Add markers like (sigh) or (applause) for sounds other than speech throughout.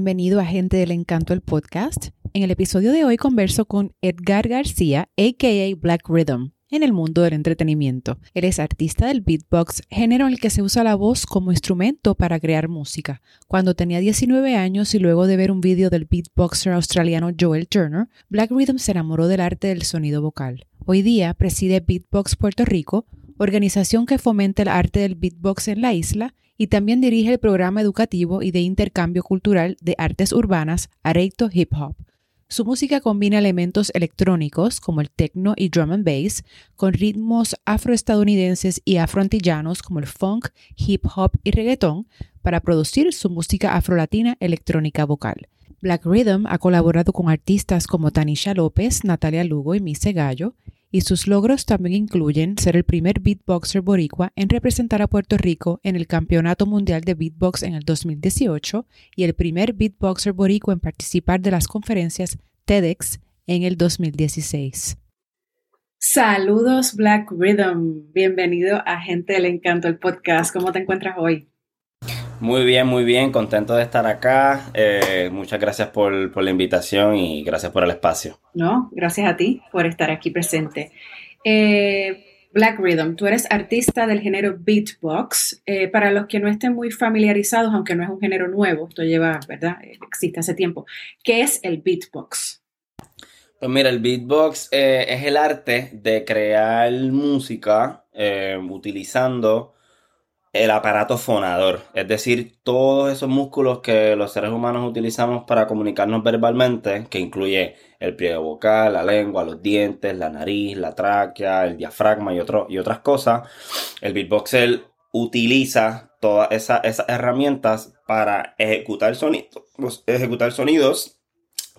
bienvenido a Gente del Encanto, el podcast. En el episodio de hoy converso con Edgar García, a.k.a. Black Rhythm, en el mundo del entretenimiento. Él es artista del beatbox, género en el que se usa la voz como instrumento para crear música. Cuando tenía 19 años y luego de ver un vídeo del beatboxer australiano Joel Turner, Black Rhythm se enamoró del arte del sonido vocal. Hoy día preside Beatbox Puerto Rico, organización que fomenta el arte del beatbox en la isla y también dirige el programa educativo y de intercambio cultural de artes urbanas Areito Hip Hop. Su música combina elementos electrónicos como el techno y drum and bass con ritmos afroestadounidenses y afroantillanos como el funk, hip hop y reggaeton para producir su música afrolatina electrónica vocal. Black Rhythm ha colaborado con artistas como Tanisha López, Natalia Lugo y Mise Gallo, y sus logros también incluyen ser el primer beatboxer boricua en representar a Puerto Rico en el Campeonato Mundial de Beatbox en el 2018 y el primer beatboxer boricua en participar de las conferencias TEDx en el 2016. Saludos Black Rhythm, bienvenido a Gente del Encanto, el podcast. ¿Cómo te encuentras hoy? Muy bien, muy bien, contento de estar acá. Eh, muchas gracias por, por, la invitación y gracias por el espacio. No, gracias a ti por estar aquí presente. Eh, Black Rhythm, tú eres artista del género beatbox. Eh, para los que no estén muy familiarizados, aunque no es un género nuevo, esto lleva, ¿verdad? Existe hace tiempo. ¿Qué es el beatbox? Pues mira, el beatbox es el arte de crear música utilizando el aparato fonador, es decir, todos esos músculos que los seres humanos utilizamos para comunicarnos verbalmente, que incluye el pliegue vocal, la lengua, los dientes, la nariz, la tráquea, el diafragma y, y otras cosas, el beatboxer utiliza todas esas, herramientas para ejecutar sonidos, ejecutar sonidos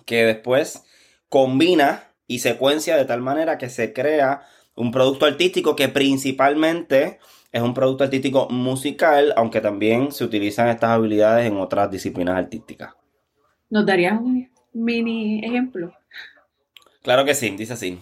que después combina y secuencia de tal manera que se crea un producto artístico que principalmente es un producto artístico musical, aunque también se utilizan estas habilidades en otras disciplinas artísticas. ¿Nos darías un mini ejemplo? Claro que sí, dice así.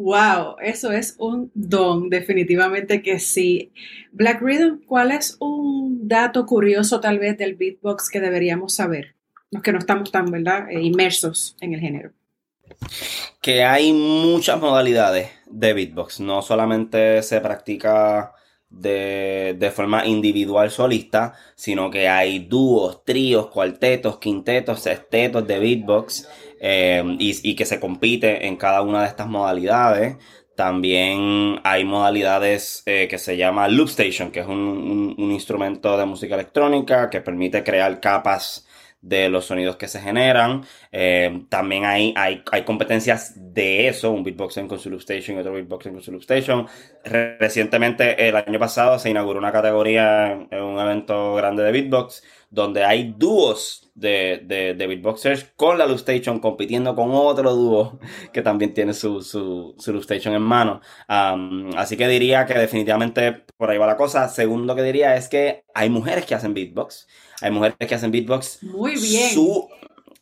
Wow, eso es un don, definitivamente que sí. Black Rhythm, ¿cuál es un dato curioso tal vez del beatbox que deberíamos saber? Los que no estamos tan, ¿verdad?, eh, inmersos en el género. Que hay muchas modalidades de beatbox, no solamente se practica de, de, forma individual solista, sino que hay dúos, tríos, cuartetos, quintetos, sextetos de beatbox. Eh, y, que se compite en cada una de estas modalidades. También hay modalidades eh, que se llama Loop Station, que es un, instrumento de música electrónica que permite crear capas de los sonidos que se generan. Eh, también hay, hay, hay, competencias de eso, un beatboxing con su loop station y otro beatboxing con su loop station. recientemente, el año pasado, se inauguró una categoría en un evento grande de beatbox donde hay dúos de, de, beatboxers con la Loop Station compitiendo con otro dúo que también tiene su, su, su Station en mano. así que diría que definitivamente por ahí va la cosa. Segundo que diría es que hay mujeres que hacen beatbox. Hay mujeres que hacen beatbox. Muy bien.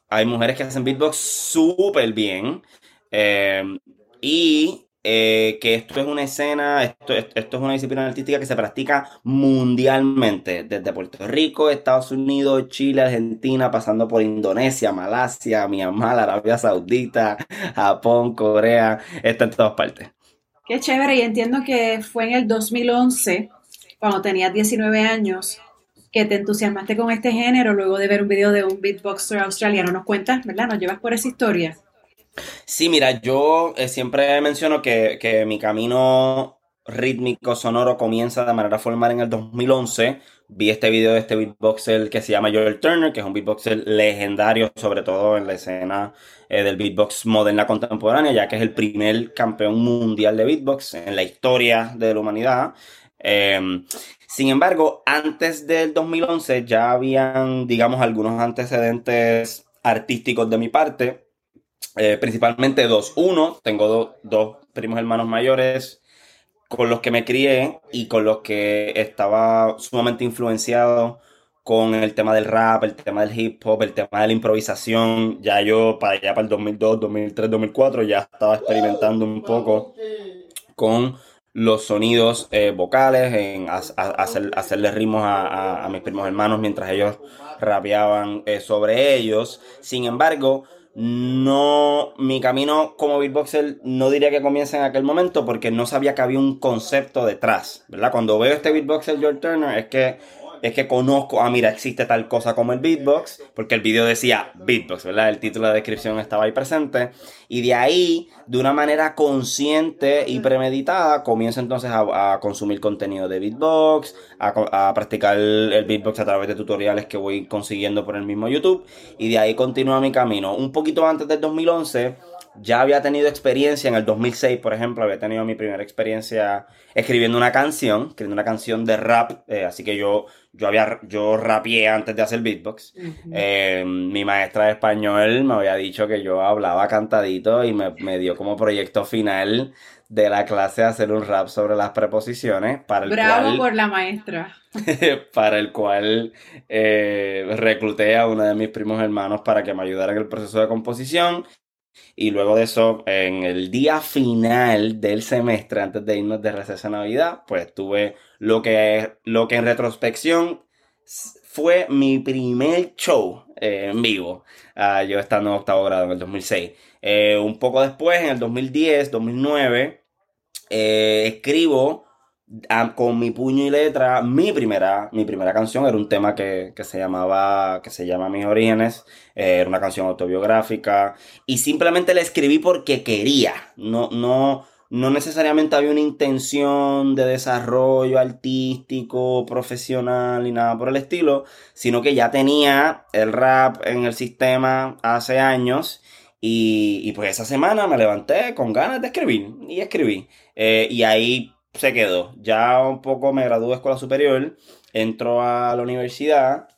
hay mujeres que hacen beatbox súper bien. Em, y eh, que esto es una escena, esto, esto es una disciplina artística que se practica mundialmente, desde Puerto Rico, Estados Unidos, Chile, Argentina, pasando por Indonesia, Malasia, Myanmar, Arabia Saudita, Japón, Corea, está en todas partes. Qué chévere, y entiendo que fue en el 2011, cuando tenías 19 años, que te entusiasmaste con este género luego de ver un video de un beatboxer australiano. ¿Nos cuentas, verdad? ¿Nos llevas por esa historia? Sí, mira, yo eh, siempre menciono que, mi camino rítmico sonoro comienza de manera formal en el 2011. Vi este video de este beatboxer que se llama Joel Turner, que es un beatboxer legendario, sobre todo en la escena eh, del beatbox moderna contemporánea, ya que es el primer campeón mundial de beatbox en la historia de la humanidad. Em, sin embargo, antes del 2011 ya habían, digamos, algunos antecedentes artísticos de mi parte eh, principalmente dos. Uno, tengo dos primos hermanos mayores con los que me crié y con los que estaba sumamente influenciado con el tema del rap, el tema del hip hop, el tema de la improvisación. Ya yo para allá, para el 2002, 2003, 2004, ya estaba experimentando un poco con los sonidos eh, vocales, en hacer, hacerle ritmos a, mis primos hermanos mientras ellos rapeaban eh, sobre ellos. Sin embargo, no, mi camino como beatboxer no diría que comienza en aquel momento porque no sabía que había un concepto detrás, ¿verdad? Cuando veo este beatboxer George Turner es que es que conozco, ah, mira, existe tal cosa como el beatbox, porque el video decía beatbox, ¿verdad? El título de descripción estaba ahí presente. Y de ahí, de una manera consciente y premeditada, comienzo entonces a, consumir contenido de beatbox, a, practicar el, beatbox a través de tutoriales que voy consiguiendo por el mismo YouTube. Y de ahí continúa mi camino. Un poquito antes del 2011 ya había tenido experiencia en el 2006, por ejemplo, había tenido mi primera experiencia escribiendo una canción, escribiendo una canción de rap, eh, así que yo, yo había, yo rapeé antes de hacer beatbox. Eh, mi maestra de español me había dicho que yo hablaba cantadito y me, dio como proyecto final de la clase hacer un rap sobre las preposiciones para el Bravo por la maestra. (laughs) para el cual eh, recluté a uno de mis primos hermanos para que me ayudara en el proceso de composición y luego de eso, en el día final del semestre, antes de irnos de receso Navidad, pues tuve lo que, lo que en retrospección fue mi primer show eh, en vivo. Ah, yo estando en octavo grado en el 2006. Eh, un poco después, en el 2010, 2009, eh, escribo con mi puño y letra, mi primera, mi primera canción era un tema que, se llamaba, que se llama Mis Orígenes, eh, era una canción autobiográfica. Y simplemente la escribí porque quería, no, no, no necesariamente había una intención de desarrollo artístico, profesional ni nada por el estilo, sino que ya tenía el rap en el sistema hace años. Y, y pues esa semana me levanté con ganas de escribir y escribí. Eh, y ahí se quedó. Ya un poco me gradué de escuela superior, entro a la universidad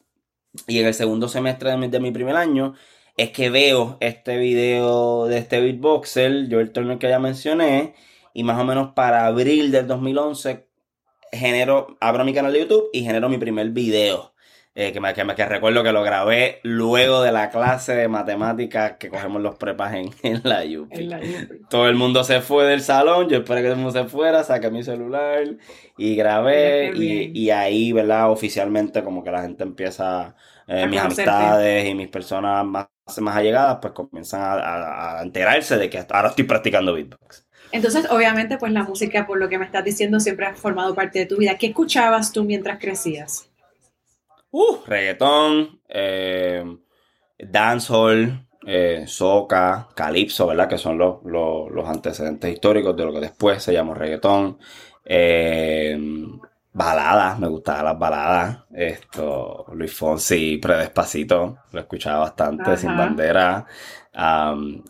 y en el segundo semestre de mi, primer año es que veo este video de este beatboxer, yo el torneo que ya mencioné, y más o menos para abril del 2011 genero, abro mi canal de YouTube y genero mi primer video. Eh, que, me, que, recuerdo que lo grabé luego de la clase de matemáticas que cogemos los prepas en, (laughs) la UP. Todo el mundo se fue del salón, yo esperé que todo el mundo se fuera, saqué mi celular y grabé y, ahí, ¿verdad? Oficialmente como que la gente empieza, eh, mis amistades y mis personas más, más allegadas, pues comienzan a, a enterarse de que ahora estoy practicando beatbox. Entonces, obviamente, pues la música, por lo que me estás diciendo, siempre ha formado parte de tu vida. ¿Qué escuchabas tú mientras crecías? Uh, reggaetón, eh, dancehall, eh, soca, calipso, ¿verdad? Que son los, los, antecedentes históricos de lo que después se llamó reggaetón. Eh, baladas, me gustaban las baladas. Esto, Luis Fonsi, Predespacito, lo escuchaba bastante, Sin Bandera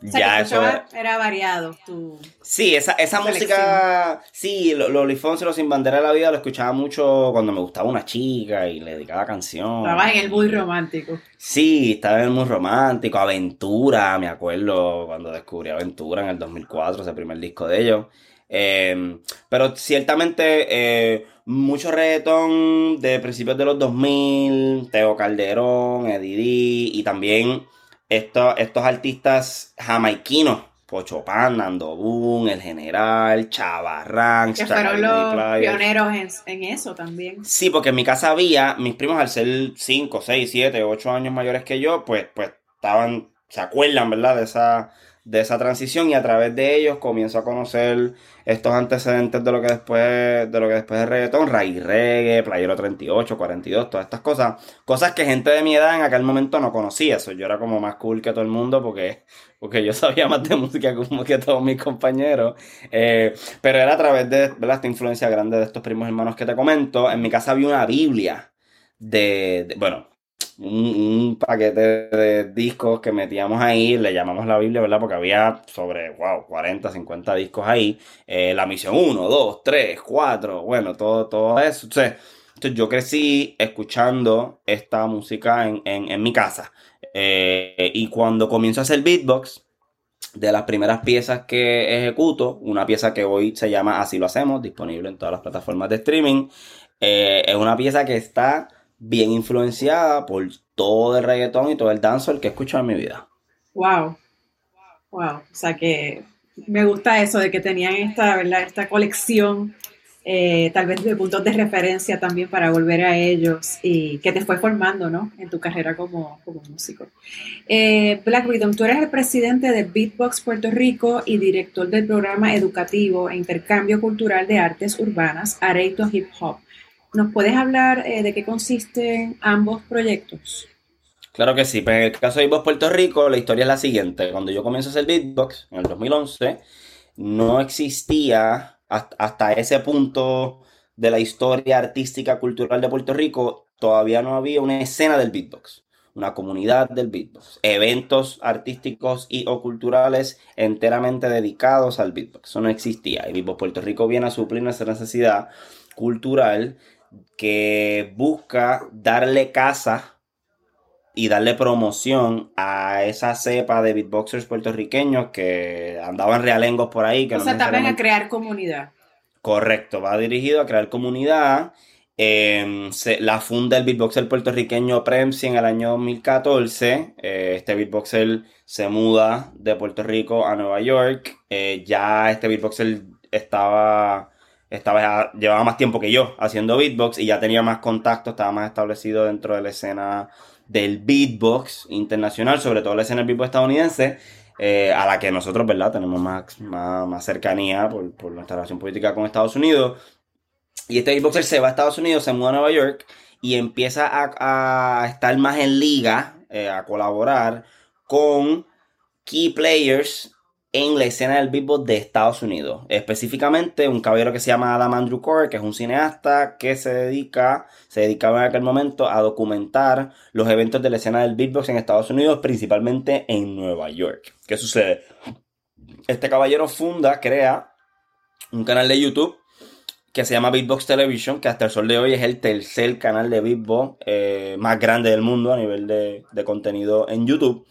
ya eso era variado. Tu sí, esa, esa música, sí, lo Fonsi, los Sin Bandera de la Vida lo escuchaba mucho cuando me gustaba una chica y le dedicaba canción. Estaba en el muy romántico. Sí, estaba en el muy romántico, Aventura, me acuerdo cuando descubrí Aventura en el 2004, ese primer disco de ellos. Em, pero ciertamente eh, mucho reggaetón de principios de los 2000, Teo Calderón, Eddie y también estos artistas jamaiquinos, Pocho Pan, Nando Boom, El General, Chavarrán, que fueron los pioneros en, eso también. Sí, porque en mi casa había, mis primos al ser 5, 6, 7, 8 años mayores que yo, pues, pues estaban, se acuerdan, ¿verdad? De esa, de esa transición y a través de ellos comienzo a conocer estos antecedentes de lo que después de lo que después de reggaetón, raíz reggae, playero 38, 42, todas estas cosas, cosas que gente de mi edad en aquel momento no conocía, eso yo era como más cool que todo el mundo porque porque yo (laughs) sabía más de música que todos mis compañeros, eh, pero era a través de esta influencia grande de estos primos hermanos que te comento, en mi casa había una Biblia de bueno, un, paquete de discos que metíamos ahí, le llamamos la Biblia, ¿verdad? Porque había sobre, wow, 40, 50 discos ahí. Eh, la misión 1, 2, 3, 4, bueno, todo, todo eso. Entonces, yo crecí escuchando esta música en, mi casa. Eh, y cuando comienzo a hacer beatbox, de las primeras piezas que ejecuto, una pieza que hoy se llama Así lo hacemos, disponible en todas las plataformas de streaming. Eh, es una pieza que está bien influenciada por todo el reggaetón y todo el dancehall que he escuchado en mi vida. Wow. Wow. O sea que me gusta eso de que tenían esta, ¿verdad? Esta colección eh, tal vez de puntos de referencia también para volver a ellos y que te fue formando, ¿no? En tu carrera como, músico. Eh, Black Rhythm, tú eres el presidente de Beatbox Puerto Rico y director del programa educativo e intercambio cultural de artes urbanas, Areito Hip Hop. ¿Nos puedes hablar eh, de qué consisten ambos proyectos? Claro que sí, pues en el caso de Beatbox Puerto Rico, la historia es la siguiente. Cuando yo comienzo a hacer beatbox en el 2011, no existía hasta, ese punto de la historia artística cultural de Puerto Rico, todavía no había una escena del beatbox, una comunidad del beatbox, eventos artísticos y o culturales enteramente dedicados al beatbox. Eso no existía. Y Beatbox Puerto Rico viene a suplir esa necesidad cultural que busca darle casa y darle promoción a esa cepa de beatboxers puertorriqueños que andaban realengos por ahí. Que o sea, también a crear comunidad. Correcto, va dirigido a crear comunidad. Em, la funda el beatboxer puertorriqueño Premsi en el año 2014. Eh, este beatboxer se muda de Puerto Rico a Nueva York. Eh, ya este beatboxer estaba, estaba, llevaba más tiempo que yo haciendo beatbox y ya tenía más contacto, estaba más establecido dentro de la escena del beatbox internacional, sobre todo la escena del beatbox estadounidense, eh, a la que nosotros, ¿verdad?, tenemos más, más, cercanía por, por, nuestra relación política con Estados Unidos. Y este beatboxer se va a Estados Unidos, se muda a Nueva York y empieza a, a estar más en liga, eh, a colaborar con key players en la escena del beatbox de Estados Unidos. Específicamente un caballero que se llama Adam Andrew Core, que es un cineasta que se dedica, se dedicaba en aquel momento a documentar los eventos de la escena del beatbox en Estados Unidos, principalmente en Nueva York. ¿Qué sucede? Este caballero funda, crea un canal de YouTube que se llama Beatbox Television, que hasta el sol de hoy es el tercer canal de beatbox eh, más grande del mundo a nivel de, de contenido en YouTube.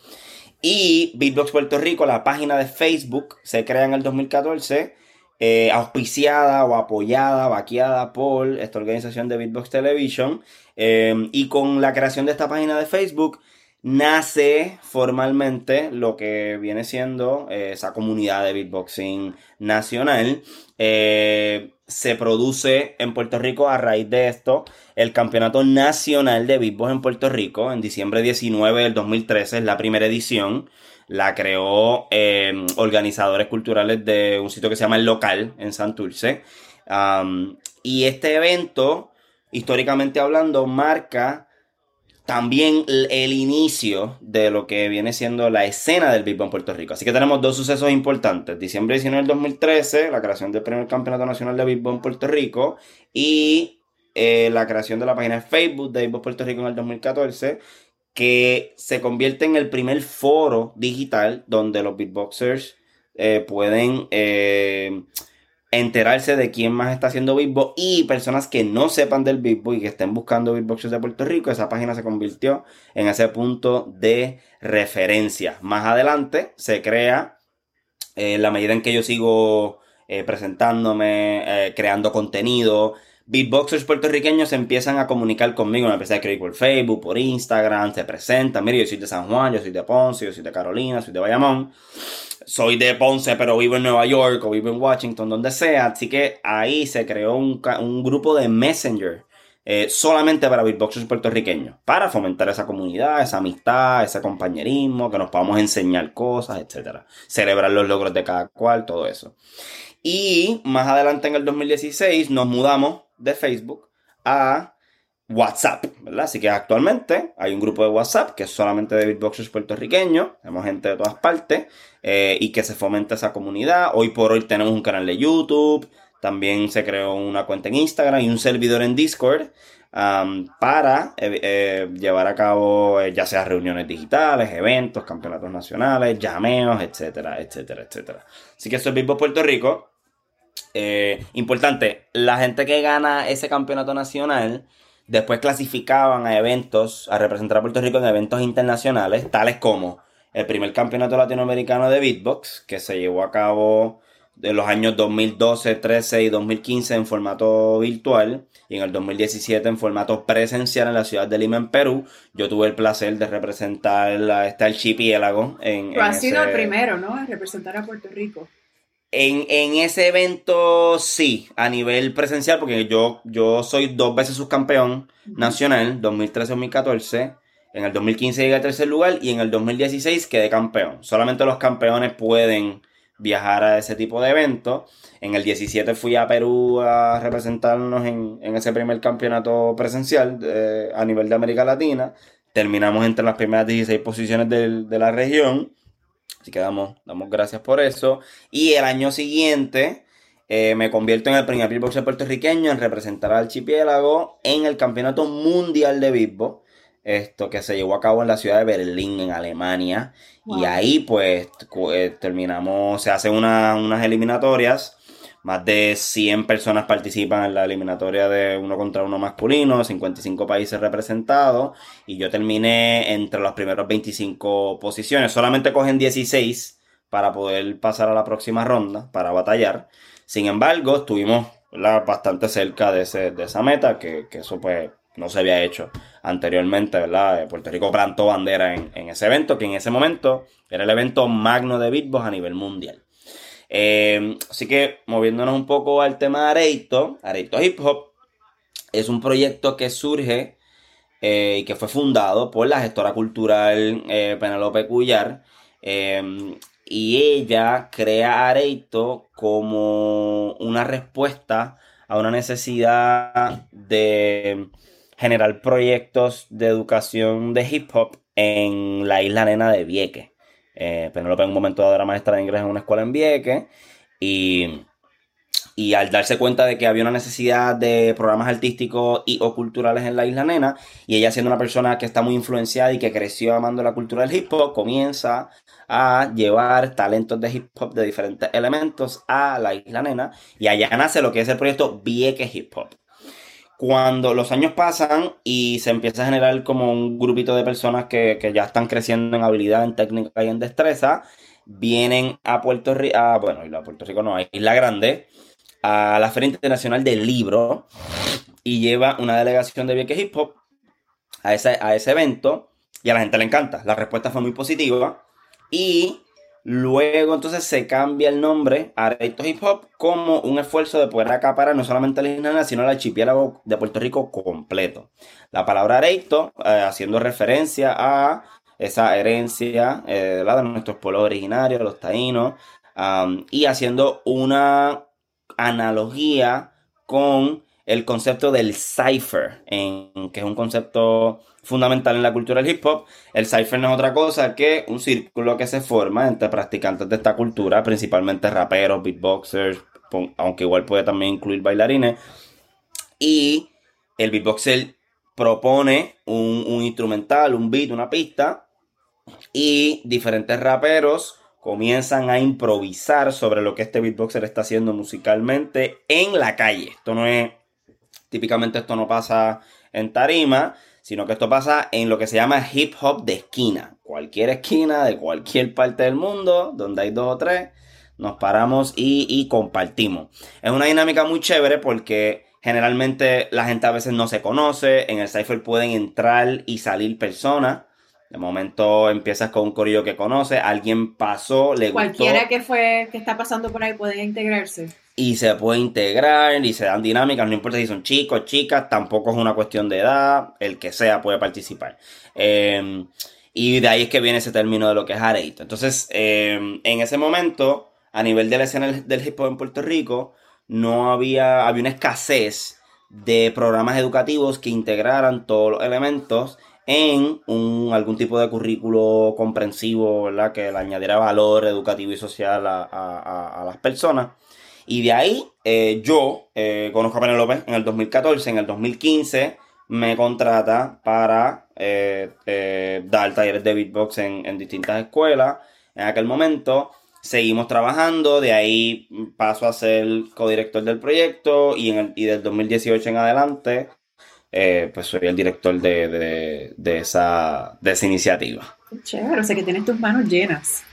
Y Beatbox Puerto Rico, la página de Facebook, se crea en el 2014, eh, auspiciada o apoyada, vaqueada por esta organización de Beatbox Television. Eh, y con la creación de esta página de Facebook, nace formalmente lo que viene siendo eh, esa comunidad de beatboxing nacional. Eh, se produce en Puerto Rico a raíz de esto el Campeonato Nacional de Beatbox en Puerto Rico en diciembre 19 del 2013, es la primera edición. La creó eh, organizadores culturales de un sitio que se llama El Local en Santurce. y este evento, históricamente hablando, marca también el inicio de lo que viene siendo la escena del beatbox en Puerto Rico. Así que tenemos dos sucesos importantes. Diciembre 19 del 2013, la creación del primer campeonato nacional de beatbox en Puerto Rico y eh, la creación de la página de Facebook de beatbox Puerto Rico en el 2014 que se convierte en el primer foro digital donde los beatboxers eh, pueden eh, enterarse de quién más está haciendo beatbox y personas que no sepan del beatbox y que estén buscando beatboxers de Puerto Rico, esa página se convirtió en ese punto de referencia. Más adelante se crea, en eh, la medida en que yo sigo eh, presentándome, eh, creando contenido, beatboxers puertorriqueños empiezan a comunicar conmigo, me empecé a escribir por Facebook, por Instagram, se presentan, mire, yo soy de San Juan, yo soy de Ponce, yo soy de Carolina, soy de Bayamón soy de Ponce, pero vivo en Nueva York o vivo en Washington, donde sea. Así que ahí se creó un, grupo de Messenger eh, solamente para beatboxers puertorriqueños, para fomentar esa comunidad, esa amistad, ese compañerismo, que nos podamos enseñar cosas, etc. Celebrar los logros de cada cual, todo eso. Y más adelante en el 2016 nos mudamos de Facebook a WhatsApp, ¿verdad? Así que actualmente hay un grupo de WhatsApp que es solamente de beatboxers puertorriqueños, tenemos gente de todas partes eh, y que se fomenta esa comunidad. Hoy por hoy tenemos un canal de YouTube, también se creó una cuenta en Instagram y un servidor en Discord para eh, eh, llevar a cabo ya sea reuniones digitales, eventos, campeonatos nacionales, llameos, etcétera, etcétera, etcétera. Así que esto es Beatbox Puerto Rico. importante, la gente que gana ese campeonato nacional Después clasificaban a eventos, a representar a Puerto Rico en eventos internacionales, tales como el primer campeonato latinoamericano de beatbox que se llevó a cabo de los años 2012, 13 y 2015 en formato virtual y en el 2017 en formato presencial en la ciudad de Lima, en Perú. Yo tuve el placer de representar a este archipiélago. En, Pero ha sido el primero, ¿no? En representar a Puerto Rico. En, ese evento sí, a nivel presencial, porque yo, yo soy dos veces subcampeón nacional, 2013-2014. En el 2015 llegué al tercer lugar y en el 2016 quedé campeón. Solamente los campeones pueden viajar a ese tipo de eventos. En el 17 fui a Perú a representarnos en, ese primer campeonato presencial eh, a nivel de América Latina. Terminamos entre las primeras 16 posiciones de, la región. Así que damos, damos, gracias por eso. Y el año siguiente eh, me convierto en el primer beatboxer puertorriqueño en representar al archipiélago en el campeonato mundial de beatbox esto que se llevó a cabo en la ciudad de Berlín, en Alemania. Y ahí pues eh, terminamos, se hacen unas eliminatorias. Más de 100 personas participan en la eliminatoria de uno contra uno masculino, 55 países representados. Y yo terminé entre las primeras 25 posiciones. Solamente cogen 16 para poder pasar a la próxima ronda, para batallar. Sin embargo, estuvimos bastante cerca de, ese, de esa meta, que, eso pues no se había hecho anteriormente, ¿verdad? Eh, Puerto Rico plantó bandera en, ese evento, que en ese momento era el evento magno de beatbox a nivel mundial. Eh, así que moviéndonos un poco al tema de Areito, Areito Hip Hop es un proyecto que surge eh, y que fue fundado por la gestora cultural Penelope Cuyar. y ella crea Areito como una respuesta a una necesidad de generar proyectos de educación de hip hop en la isla nena de Vieques. Eh, Penelope en un momento dado era maestra de inglés en una escuela en Vieques y, y al darse cuenta de que había una necesidad de programas artísticos y o culturales en la isla nena y ella siendo una persona que está muy influenciada y que creció amando la cultura del hip hop, comienza a llevar talentos de hip hop de diferentes elementos a la isla nena y allá nace lo que es el proyecto Vieques Hip Hop cuando los años pasan y se empieza a generar como un grupito de personas que, ya están creciendo en habilidad, en técnica y en destreza, vienen a Puerto Rico, bueno, a Puerto Rico no, a Isla Grande, a la Feria Internacional del Libro y lleva una delegación de Vieques Hip Hop a ese, a ese evento y a la gente le encanta. La respuesta fue muy positiva y Luego entonces se cambia el nombre a Areito Hip Hop como un esfuerzo de poder acaparar no solamente la isla, sino el archipiélago de Puerto Rico completo. La palabra Areito, eh, haciendo referencia a esa herencia eh, de nuestros pueblos originarios, los taínos, y haciendo una analogía con el concepto del cipher, que es un concepto fundamental en la cultura del hip hop. El cipher no es otra cosa que un círculo que se forma entre practicantes de esta cultura, principalmente raperos, beatboxers, aunque igual puede también incluir bailarines. Y el beatboxer propone un, un instrumental, un beat, una pista, y diferentes raperos comienzan a improvisar sobre lo que este beatboxer está haciendo musicalmente en la calle. Esto no es, típicamente esto no pasa en tarima, sino que esto pasa en lo que se llama hip hop de esquina. Cualquier esquina de cualquier parte del mundo, donde hay dos o tres, nos paramos y, compartimos. Es una dinámica muy chévere porque generalmente la gente a veces no se conoce. En el Cypher pueden entrar y salir personas. De momento empiezas con un corillo que conoce, alguien pasó, le gustó. Cualquiera que fue, que está pasando por ahí puede integrarse y se puede integrar y se dan dinámicas, no importa si son chicos, chicas, tampoco es una cuestión de edad, el que sea puede participar. Em, y de ahí es que viene ese término de lo que es areito. Entonces, em, en ese momento, a nivel de la escena del hip hop en Puerto Rico, no había, había una escasez de programas educativos que integraran todos los elementos en un, algún tipo de currículo comprensivo, ¿verdad? Que le añadiera valor educativo y social a las personas. Y de ahí eh, yo eh, conozco a Penelope en el 2014, en el 2015 me contrata para eh, dar talleres de beatbox en, distintas escuelas. En aquel momento seguimos trabajando, de ahí paso a ser codirector del proyecto y, en el, y del 2018 en adelante pues soy el director de, esa, de esa iniciativa. Qué chévere, o sea que tienes tus manos llenas.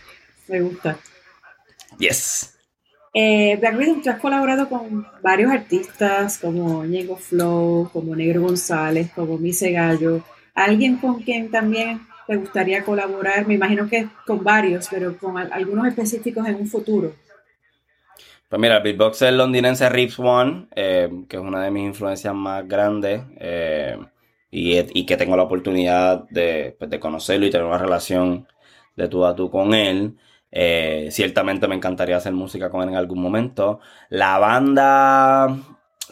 Me gusta. Yes. Eh, Black Rhythm, tú has colaborado con varios artistas como Diego Flow, como Negro González, como Mise Gallo. ¿Alguien con quien también te gustaría colaborar? Me imagino que con varios, pero con algunos específicos en un futuro. Pues mira, el beatboxer londinense Rips One, eh, que es una de mis influencias más grandes eh, y, que tengo la oportunidad pues, de, conocerlo y tener una relación de tú a tú con él. Eh, ciertamente me encantaría hacer música con él en algún momento. La banda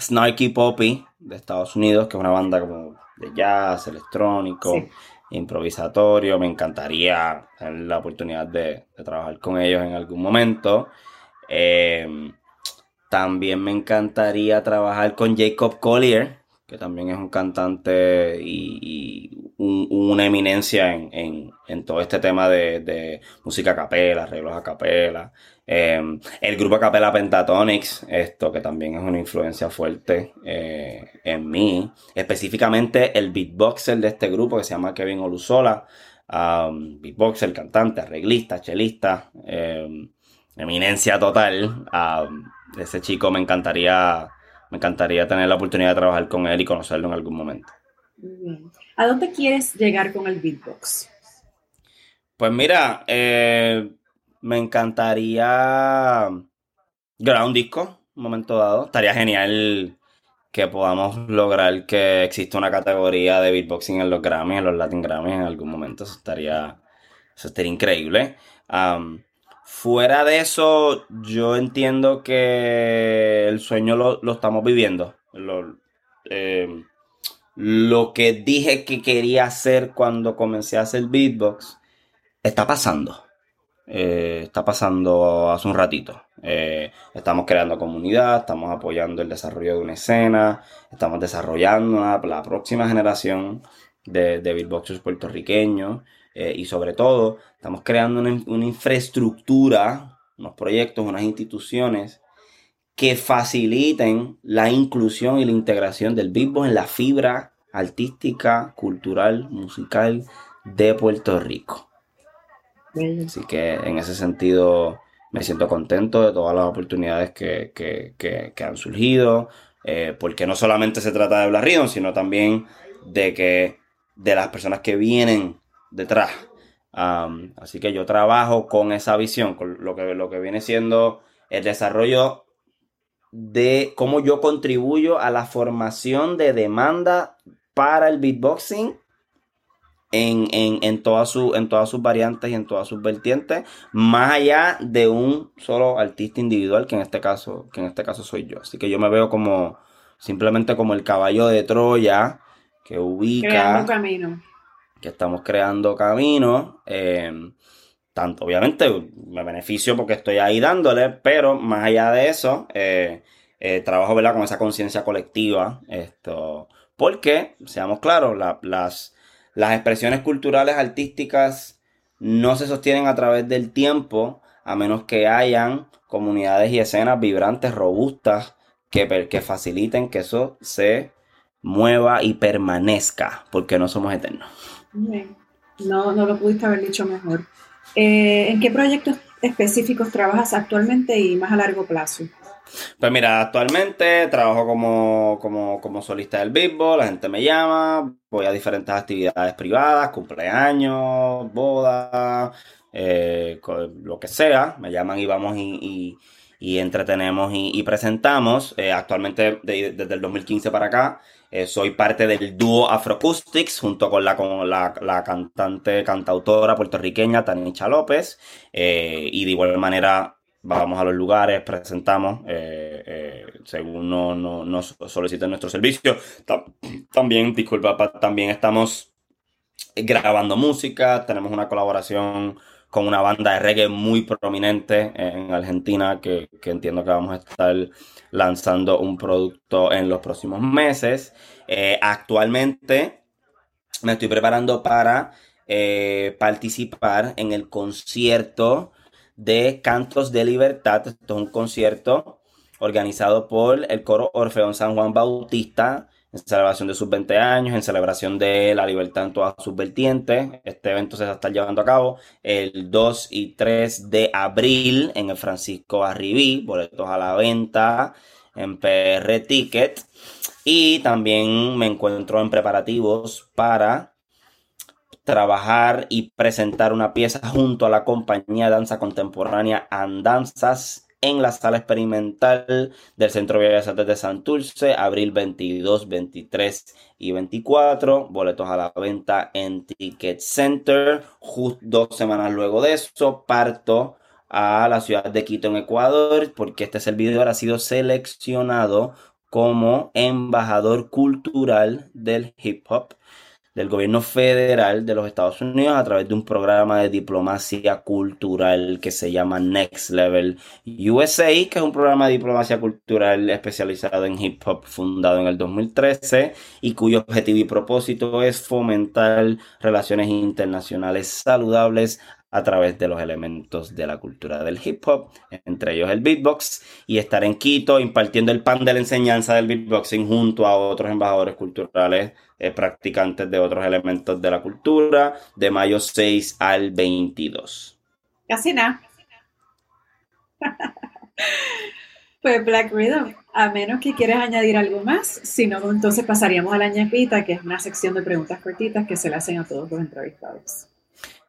Snarky Poppy de Estados Unidos, que es una banda como de jazz, electrónico, improvisatorio. Me encantaría tener la oportunidad de, trabajar con ellos en algún momento. Eh, también me encantaría trabajar con Jacob Collier, que también es un cantante y, una eminencia en, todo este tema de, música a capela, arreglos a capela. Em, el grupo a capela Pentatonics, esto que también es una influencia fuerte eh, en mí. Específicamente el beatboxer de este grupo que se llama Kevin Olusola. Beatboxer, cantante, arreglista, chelista, em, eminencia total. ese chico me encantaría me encantaría tener la oportunidad de trabajar con él y conocerlo en algún momento. ¿A dónde quieres llegar con el beatbox? Pues mira, eh, me encantaría grabar un disco, un momento dado. Estaría genial que podamos lograr que exista una categoría de beatboxing en los Grammys, en los Latin Grammys en algún momento. Eso estaría, eso estaría increíble. Fuera de eso, yo entiendo que el sueño lo, estamos viviendo. Eh, lo, que dije que quería hacer cuando comencé a hacer beatbox está pasando. Eh, está pasando hace un ratito. Eh, estamos creando comunidad, estamos apoyando el desarrollo de una escena, estamos desarrollando la próxima generación de, de beatboxers puertorriqueños. Eh, y sobre todo estamos creando una, infraestructura, unos proyectos, unas instituciones que faciliten la inclusión y la integración del beatbox en la fibra artística, cultural, musical de Puerto Rico. Así que en ese sentido me siento contento de todas las oportunidades que, han surgido, eh, porque no solamente se trata de Black sino también de que de las personas que vienen detrás. así que yo trabajo con esa visión, con lo que, lo que viene siendo el desarrollo de cómo yo contribuyo a la formación de demanda para el beatboxing en, en, todas en todas sus variantes y en todas sus vertientes, más allá de un solo artista individual, que en este caso, que en este caso soy yo. Así que yo me veo como simplemente como el caballo de Troya que ubica. camino que estamos creando caminos. Em, tanto, obviamente, me beneficio porque estoy ahí dándole, pero más allá de eso, eh, eh, trabajo con esa conciencia colectiva. Esto, porque, seamos claros, las, las expresiones culturales artísticas no se sostienen a través del tiempo, a menos que hayan comunidades y escenas vibrantes, robustas, que, que faciliten que eso se mueva y permanezca, porque no somos eternos. No, no lo pudiste haber dicho mejor. Eh, ¿En qué proyectos específicos trabajas actualmente y más a largo plazo? Pues mira, actualmente trabajo como, como, solista del beatball, la gente me llama, voy a diferentes actividades privadas, cumpleaños, bodas, eh, lo que sea, me llaman y vamos y, entretenemos y, presentamos. Eh, actualmente desde el 2015 para acá eh, soy parte del dúo Afroacoustics junto con la, con la, cantante, cantautora puertorriqueña Tanicha López. Eh, y de igual manera vamos a los lugares, presentamos según nos no, no soliciten nuestro servicio. también, disculpa, también estamos grabando música, tenemos una colaboración con una banda de reggae muy prominente en Argentina que, entiendo que vamos a estar lanzando un producto en los próximos meses. Eh, actualmente me estoy preparando para eh, participar en el concierto de Cantos de Libertad. Esto es un concierto organizado por el coro Orfeón San Juan Bautista en celebración de sus 20 años, en celebración de la libertad en todas sus vertientes. Este evento se está llevando a cabo el 2 y 3 de abril en el Francisco Arribí, boletos a la venta en PR Ticket. Y también me encuentro en preparativos para trabajar y presentar una pieza junto a la compañía danza contemporánea Andanzas en la sala experimental del Centro de Bellas Artes de Santurce, abril 22, 23 y 24. Boletos a la venta en Ticket Center. Justo dos semanas luego de eso, parto a la ciudad de Quito, en Ecuador, porque este servidor ha sido seleccionado como embajador cultural del hip hop del gobierno federal de los Estados Unidos a través de un programa de diplomacia cultural que se llama Next Level USA, que es un programa de diplomacia cultural especializado en hip hop fundado en el 2013 y cuyo objetivo y propósito es fomentar relaciones internacionales saludables a través de los elementos de la cultura del hip hop, entre ellos el beatbox, y estar en Quito impartiendo el pan de la enseñanza del beatboxing junto a otros embajadores culturales eh, practicantes de otros elementos de la cultura, de mayo 6 al 22. Casi nada. pues Black Rhythm, a menos que quieras añadir algo más, si no, entonces pasaríamos a la ñapita, que es una sección de preguntas cortitas que se le hacen a todos los entrevistados.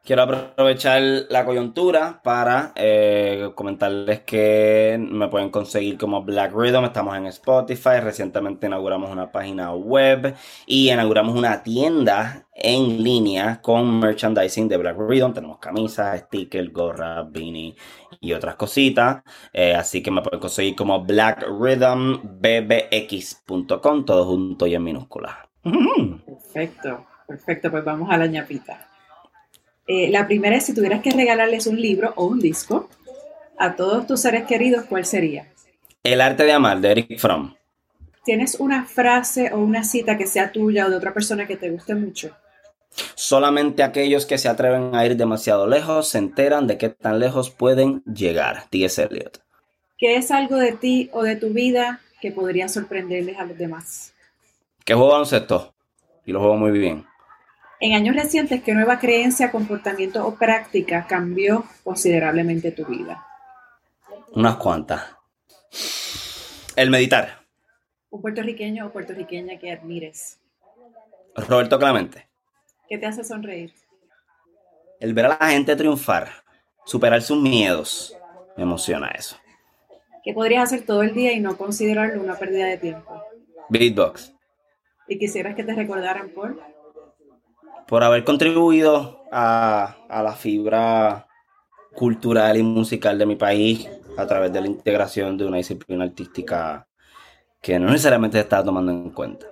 Quiero aprovechar la coyuntura para eh, comentarles que me pueden conseguir como Black Rhythm. Estamos en Spotify. Recientemente inauguramos una página web y inauguramos una tienda en línea con merchandising de Black Rhythm. Tenemos camisas, stickers, gorra, beanie y otras cositas. Eh, así que me pueden conseguir como blackrhythmbbx.com, todo junto y en minúscula. Perfecto, perfecto. Pues vamos a la ñapita. Eh, la primera es si tuvieras que regalarles un libro o un disco a todos tus seres queridos, ¿cuál sería? El arte de amar, de Eric Fromm. ¿Tienes una frase o una cita que sea tuya o de otra persona que te guste mucho? Solamente aquellos que se atreven a ir demasiado lejos se enteran de qué tan lejos pueden llegar. T.S. Eliot. ¿Qué es algo de ti o de tu vida que podría sorprenderles a los demás? Que juego baloncesto y lo juego muy bien. En años recientes, ¿qué nueva creencia, comportamiento o práctica cambió considerablemente tu vida? Unas cuantas. El meditar. Un puertorriqueño o puertorriqueña que admires. Roberto Clemente. ¿Qué te hace sonreír? El ver a la gente triunfar, superar sus miedos, me emociona eso. ¿Qué podrías hacer todo el día y no considerarlo una pérdida de tiempo? Beatbox. ¿Y quisieras que te recordaran por? Por haber contribuido a, la fibra cultural y musical de mi país a través de la integración de una disciplina artística que no necesariamente se está tomando en cuenta.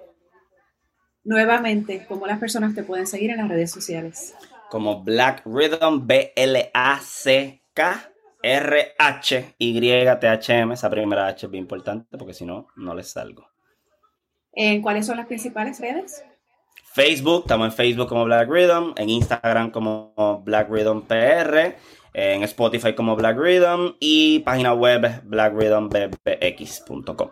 Nuevamente, ¿cómo las personas te pueden seguir en las redes sociales? Como Black Rhythm, B-L-A-C-K. R-H-Y-T-H-M, esa primera H es bien importante porque si no, no les salgo. ¿En cuáles son las principales redes? Facebook, estamos en Facebook como Black Rhythm, en Instagram como Black Rhythm PR, en Spotify como Black Rhythm y página web blackrhythmbx.com.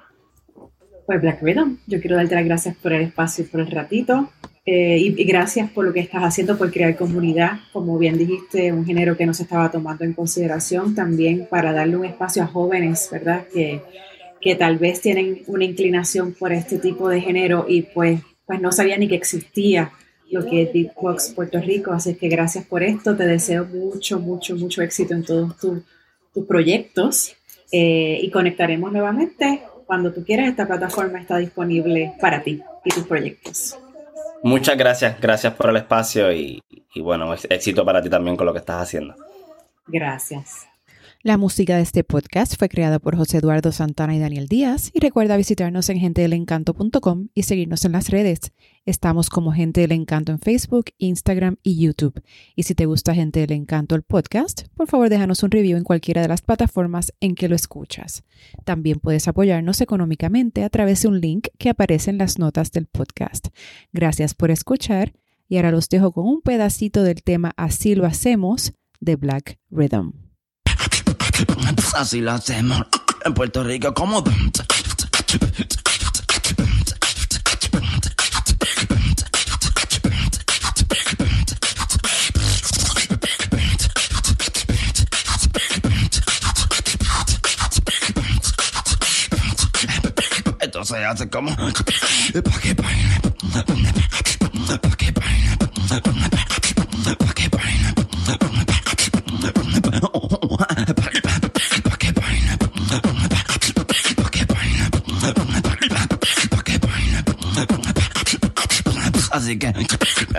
Pues Black Rhythm, yo quiero darte las gracias por el espacio y por el ratito. Eh, y, y, gracias por lo que estás haciendo por crear comunidad, como bien dijiste, un género que no se estaba tomando en consideración, también para darle un espacio a jóvenes, ¿verdad? Que, que tal vez tienen una inclinación por este tipo de género y pues pues no sabía ni que existía lo que es Beatbox Puerto Rico. Así que gracias por esto. Te deseo mucho, mucho, mucho éxito en todos tus proyectos eh, y conectaremos nuevamente. Cuando tú quieras, esta plataforma está disponible para ti y tus proyectos. Muchas gracias, gracias por el espacio y, y bueno, éxito para ti también con lo que estás haciendo. Gracias. La música de este podcast fue creada por José Eduardo Santana y Daniel Díaz y recuerda visitarnos en gentedelencanto.com y seguirnos en las redes. Estamos como Gente del Encanto en Facebook, Instagram y YouTube. Y si te gusta Gente del Encanto el podcast, por favor déjanos un review en cualquiera de las plataformas en que lo escuchas. También puedes apoyarnos económicamente a través de un link que aparece en las notas del podcast. Gracias por escuchar y ahora los dejo con un pedacito del tema Así lo hacemos de Black Rhythm. Pues así lo hacemos en Puerto Rico. como Esto se hace como...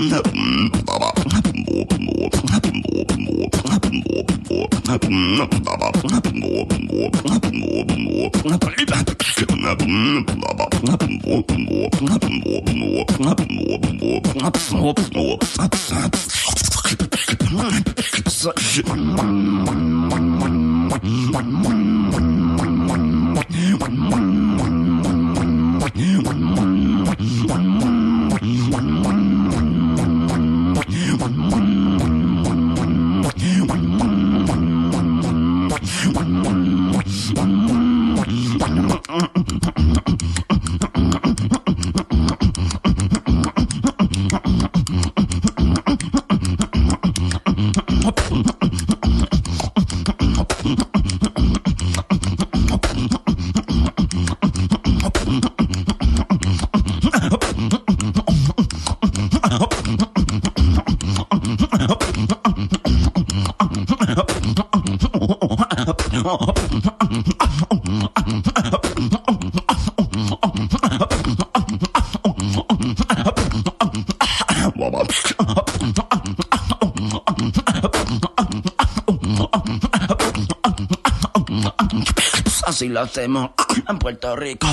One, one, one. Así lo hacemos (clears throat) en Puerto Rico.